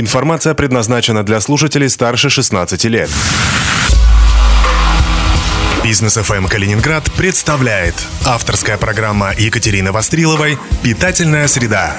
Информация предназначена для слушателей старше 16 лет. Бизнес FM Калининград представляет авторская программа Екатерины Востриловой «Питательная среда».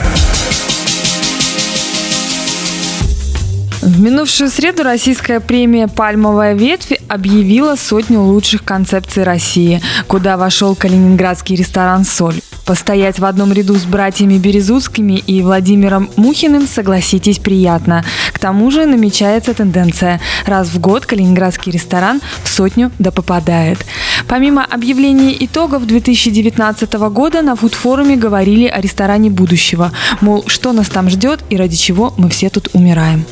В минувшую среду российская премия «Пальмовая ветвь» объявила сотню лучших концепций России, куда вошел калининградский ресторан «Соль». Постоять в одном ряду с братьями Березутскими и Владимиром Мухиным, согласитесь, приятно. К тому же намечается тенденция. Раз в год калининградский ресторан в сотню да попадает. Помимо объявления итогов 2019 года на фудфоруме говорили о ресторане будущего. Мол, что нас там ждет и ради чего мы все тут умираем.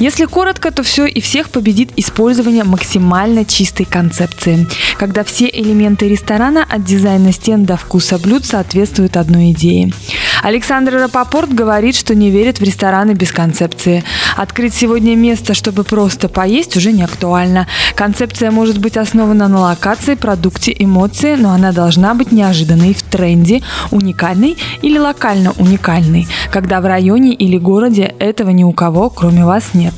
Если коротко, то все и всех победит использование максимально чистой концепции, когда все элементы ресторана от дизайна стен до вкуса блюд соответствуют одной идее. Александр Рапопорт говорит, что не верит в рестораны без концепции. Открыть сегодня место, чтобы просто поесть, уже не актуально. Концепция может быть основана на локации, продукте, эмоции, но она должна быть неожиданной, в тренде, уникальной или локально уникальной, когда в районе или городе этого ни у кого, кроме вас, нет.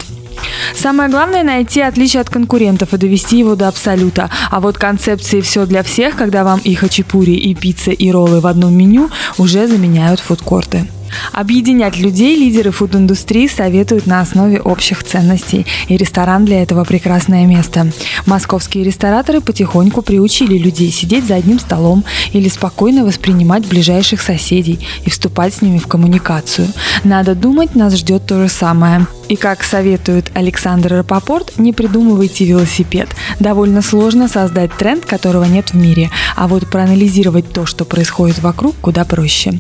Самое главное – найти отличие от конкурентов и довести его до абсолюта. А вот концепции «все для всех», когда вам и хачапури, и пицца, и роллы в одном меню, уже заменяют фудкорты. Объединять людей лидеры фуд-индустрии советуют на основе общих ценностей, и ресторан для этого прекрасное место. Московские рестораторы потихоньку приучили людей сидеть за одним столом или спокойно воспринимать ближайших соседей и вступать с ними в коммуникацию. Надо думать, нас ждет то же самое. И как советует Александр Рапопорт, не придумывайте велосипед. Довольно сложно создать тренд, которого нет в мире, а вот проанализировать то, что происходит вокруг, куда проще.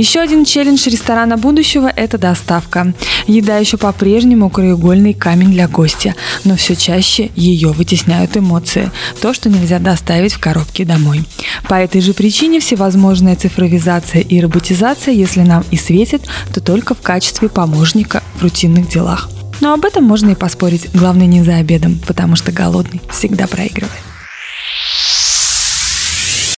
Еще один челлендж ресторана будущего – это доставка. Еда еще по-прежнему краеугольный камень для гостя, но все чаще ее вытесняют эмоции. То, что нельзя доставить в коробке домой. По этой же причине всевозможная цифровизация и роботизация, если нам и светит, то только в качестве помощника в рутинных делах. Но об этом можно и поспорить. Главное не за обедом, потому что голодный всегда проигрывает.